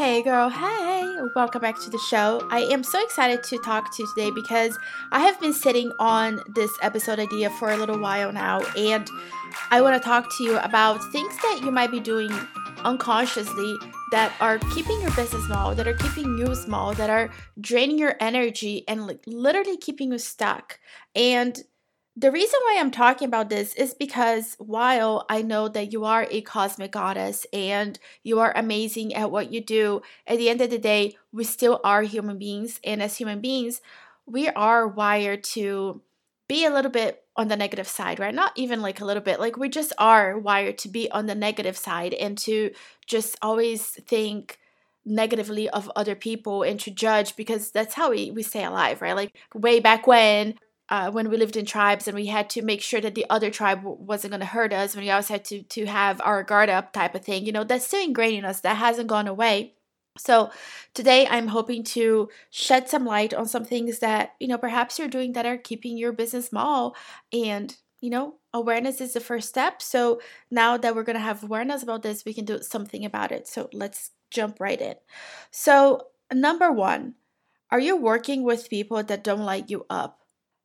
Hey girl, hey! Welcome back to the show. I am so excited to talk to you today because I have been sitting on this episode idea for a little while now, and I want to talk to you about things that you might be doing unconsciously that are keeping your business small, that are keeping you small, that are draining your energy and like literally keeping you stuck. And the reason why I'm talking about this is because while I know that you are a cosmic goddess and you are amazing at what you do, at the end of the day, we still are human beings. And as human beings, we are wired to be a little bit on the negative side, right? Not even like a little bit, like we just are wired to be on the negative side and to just always think negatively of other people and to judge because that's how we, we stay alive, right? Like way back when uh, when we lived in tribes and we had to make sure that the other tribe wasn't going to hurt us and we always had to to have our guard up type of thing you know that's still ingrained in us that hasn't gone away. So today i'm hoping to shed some light on some things that you know perhaps you're doing that are keeping your business small and you know awareness is the first step. So now that we're going to have awareness about this we can do something about it. So let's jump right in. So number one are you working with people that don't light you up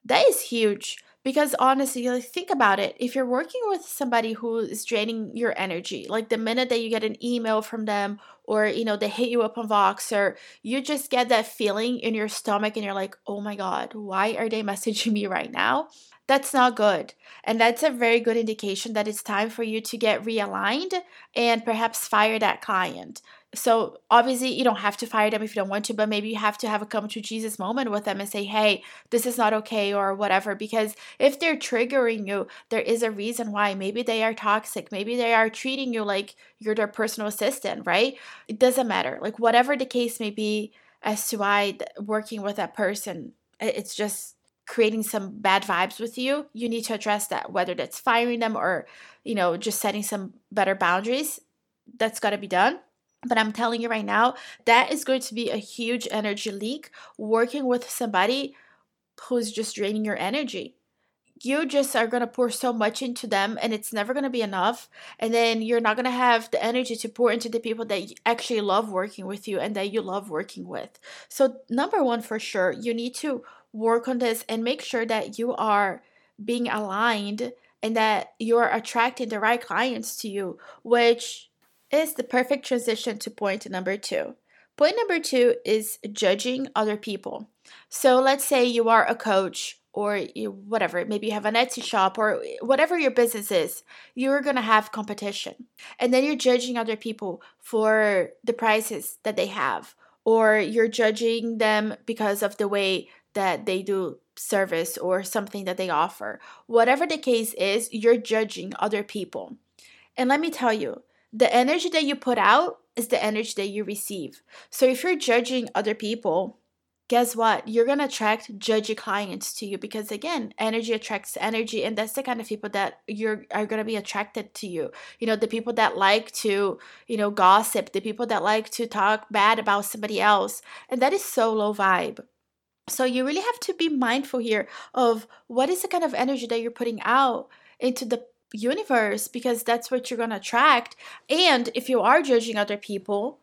that is huge because honestly like think about it. If you're working with somebody who is draining your energy like the minute that you get an email from them or you know they hit you up on Vox or you just get that feeling in your stomach and you're like oh my god why are they messaging me right now that's not good. And that's a very good indication that it's time for you to get realigned and perhaps fire that client. So, obviously, you don't have to fire them if you don't want to, but maybe you have to have a come to Jesus moment with them and say, hey, this is not okay, or whatever. Because if they're triggering you, there is a reason why. Maybe they are toxic. Maybe they are treating you like you're their personal assistant, right? It doesn't matter. Like, whatever the case may be as to why working with that person, it's just creating some bad vibes with you, you need to address that, whether that's firing them or, you know, just setting some better boundaries. That's got to be done. But I'm telling you right now, that is going to be a huge energy leak working with somebody who's just draining your energy. You just are going to pour so much into them and it's never going to be enough. And then you're not going to have the energy to pour into the people that actually love working with you and that you love working with. So, number one, for sure, you need to work on this and make sure that you are being aligned and that you're attracting the right clients to you, which is the perfect transition to point number two. Point number two is judging other people. So let's say you are a coach or whatever, maybe you have an Etsy shop or eh, whatever your business is, you're gonna have competition. And then you're judging other people for the prices that they have, or you're judging them because of the way that they do service or something that they offer. Whatever the case is, you're judging other people. And let me tell you, the energy that you put out is the energy that you receive. So if you're judging other people, guess what? You're going to attract judgy clients to you because again, energy attracts energy and that's the kind of people that you're are going to be attracted to you. You know, the people that like to, you know, gossip, the people that like to talk bad about somebody else. And that is so low vibe. So you really have to be mindful here of what is the kind of energy that you're putting out into the universe because that's what you're going to attract. And if you are judging other people,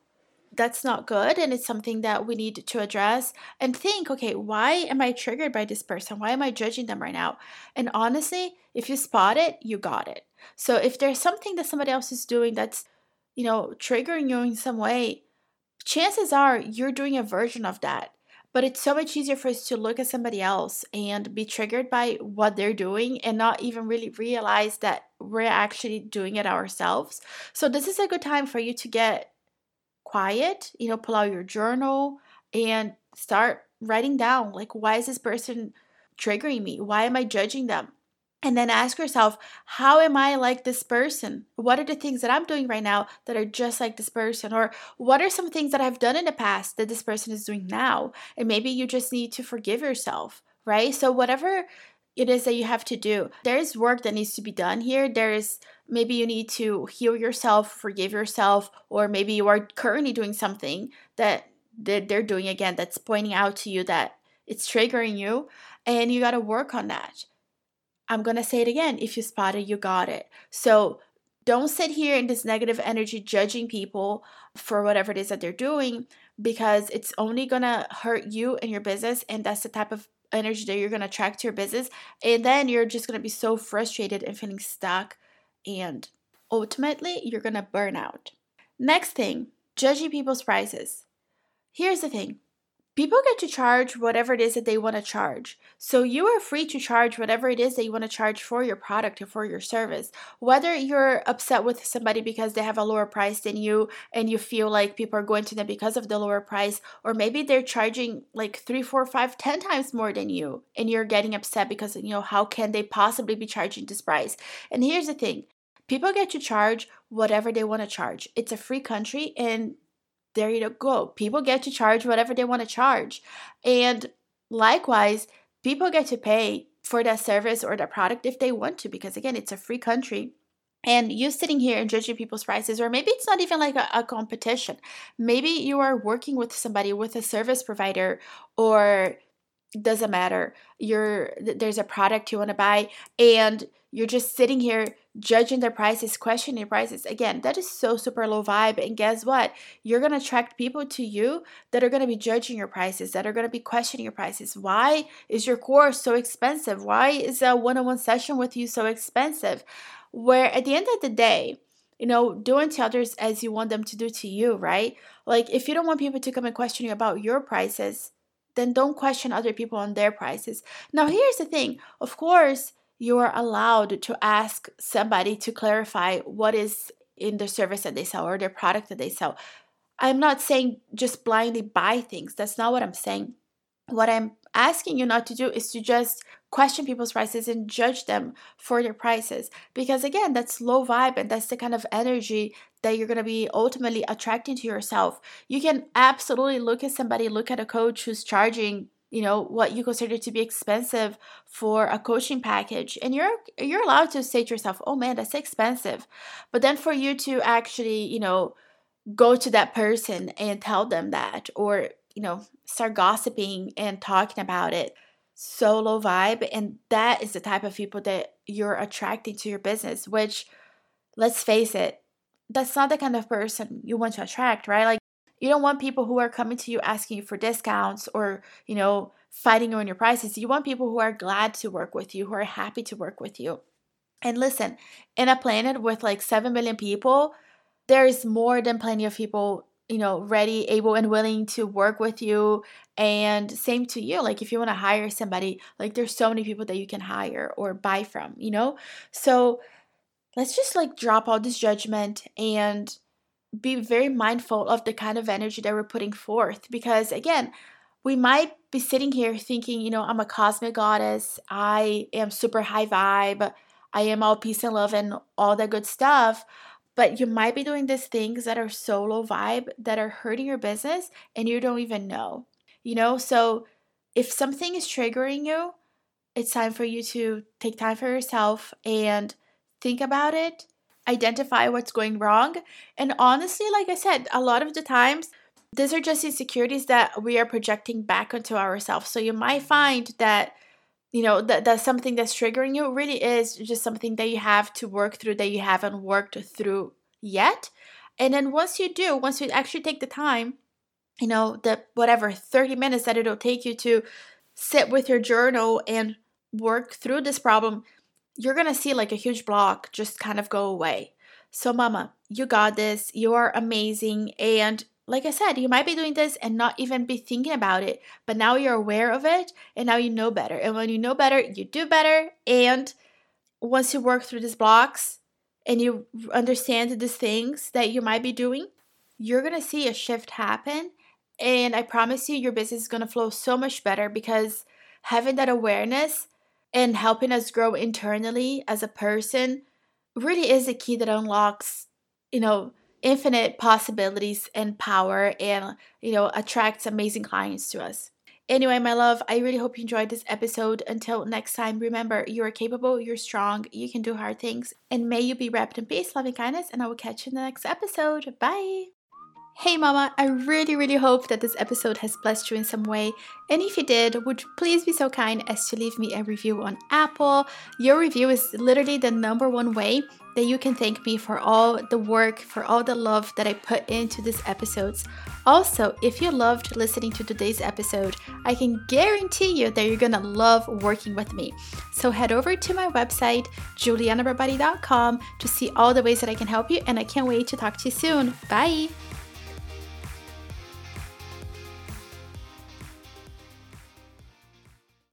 that's not good and it's something that we need to address and think okay why am i triggered by this person? Why am i judging them right now? And honestly if you spot it you got it. So if there's something that somebody else is doing that's you know triggering you in some way chances are you're doing a version of that. But it's so much easier for us to look at somebody else and be triggered by what they're doing and not even really realize that we're actually doing it ourselves. So, this is a good time for you to get quiet, you know, pull out your journal and start writing down like, why is this person triggering me? Why am I judging them? And then ask yourself, how am I like this person? What are the things that I'm doing right now that are just like this person? Or what are some things that I've done in the past that this person is doing now? And maybe you just need to forgive yourself, right? So, whatever it is that you have to do, there is work that needs to be done here. There is maybe you need to heal yourself, forgive yourself, or maybe you are currently doing something that they're doing again that's pointing out to you that it's triggering you, and you got to work on that. I'm going to say it again. If you spot it, you got it. So don't sit here in this negative energy judging people for whatever it is that they're doing because it's only gonna hurt you and your business and that's the type of energy that you're gonna attract to your business and then you're just gonna be so frustrated and feeling stuck and ultimately you're gonna burn out. Next thing judging people's prices. Here's the thing people get to charge whatever it is that they want to charge. So you are free to charge whatever it is that you want to charge for your product or for your service. Whether you're upset with somebody because they have a lower price than you and you feel like people are going to them because of the lower price, or maybe they're charging like three, four, five, ten times more than you, and you're getting upset because you know how can they possibly be charging this price? And here's the thing. People get to charge whatever they want to charge. It's a free country and there you go. People get to charge whatever they want to charge. And likewise, people get to pay for that service or that product if they want to, because again, it's a free country. And you sitting here and judging people's prices, or maybe it's not even like a, a competition. Maybe you are working with somebody, with a service provider, or doesn't matter. You're there's a product you want to buy, and you're just sitting here judging their prices, questioning prices. Again, that is so super low vibe. And guess what? You're going to attract people to you that are going to be judging your prices, that are going to be questioning your prices. Why is your course so expensive? Why is a one on one session with you so expensive? Where at the end of the day, you know, doing to others as you want them to do to you, right? Like, if you don't want people to come and question you about your prices, then don't question other people on their prices. Now, here's the thing of course, you are allowed to ask somebody to clarify what is in the service that they sell or their product that they sell. I'm not saying just blindly buy things. That's not what I'm saying. What I'm asking you not to do is to just question people's prices and judge them for their prices. Because again, that's low vibe and that's the kind of energy that you're going to be ultimately attracting to yourself. You can absolutely look at somebody, look at a coach who's charging you know what you consider to be expensive for a coaching package and you're you're allowed to say to yourself oh man that's expensive but then for you to actually you know go to that person and tell them that or you know start gossiping and talking about it solo vibe and that is the type of people that you're attracting to your business which let's face it that's not the kind of person you want to attract right like you don't want people who are coming to you asking you for discounts or, you know, fighting on your prices. You want people who are glad to work with you, who are happy to work with you. And listen, in a planet with like 7 billion people, there's more than plenty of people, you know, ready, able, and willing to work with you. And same to you. Like, if you want to hire somebody, like, there's so many people that you can hire or buy from, you know? So, let's just like drop all this judgment and be very mindful of the kind of energy that we're putting forth because again we might be sitting here thinking you know i'm a cosmic goddess i am super high vibe i am all peace and love and all that good stuff but you might be doing these things that are so low vibe that are hurting your business and you don't even know you know so if something is triggering you it's time for you to take time for yourself and think about it identify what's going wrong. And honestly, like I said, a lot of the times, these are just insecurities that we are projecting back onto ourselves. So you might find that, you know, that, that's something that's triggering you really is just something that you have to work through that you haven't worked through yet. And then once you do, once you actually take the time, you know, the whatever 30 minutes that it'll take you to sit with your journal and work through this problem, you're to see like a huge block just kind of go away. So, mama, you got this. You are amazing. And like I said, you might be doing this and not even be thinking about it, but now you're aware of it and now you know better. And when you know better, you do better. And once you work through these blocks and you understand these things that you might be doing, you're to see a shift happen. And I promise you, your business is to flow so much better because having that awareness and helping us grow internally as a person really is a key that unlocks, you know, infinite possibilities and power and, you know, attracts amazing clients to us. Anyway, my love, I really hope you enjoyed this episode. Until next time, remember you are capable, you're strong, you can do hard things, and may you be wrapped in peace, love, and kindness. And I will catch you in the next episode. Bye. Hey mama, I really really hope that this episode has blessed you in some way. And if you did, would you please be so kind as to leave me a review on Apple? Your review is literally the number one way that you can thank me for all the work, for all the love that I put into these episodes. Also, if you loved listening to today's episode, I can guarantee you that you're gonna love working with me. So head over to my website, julianabarbati.com, to see all the ways that I can help you, and I can't wait to talk to you soon. Bye!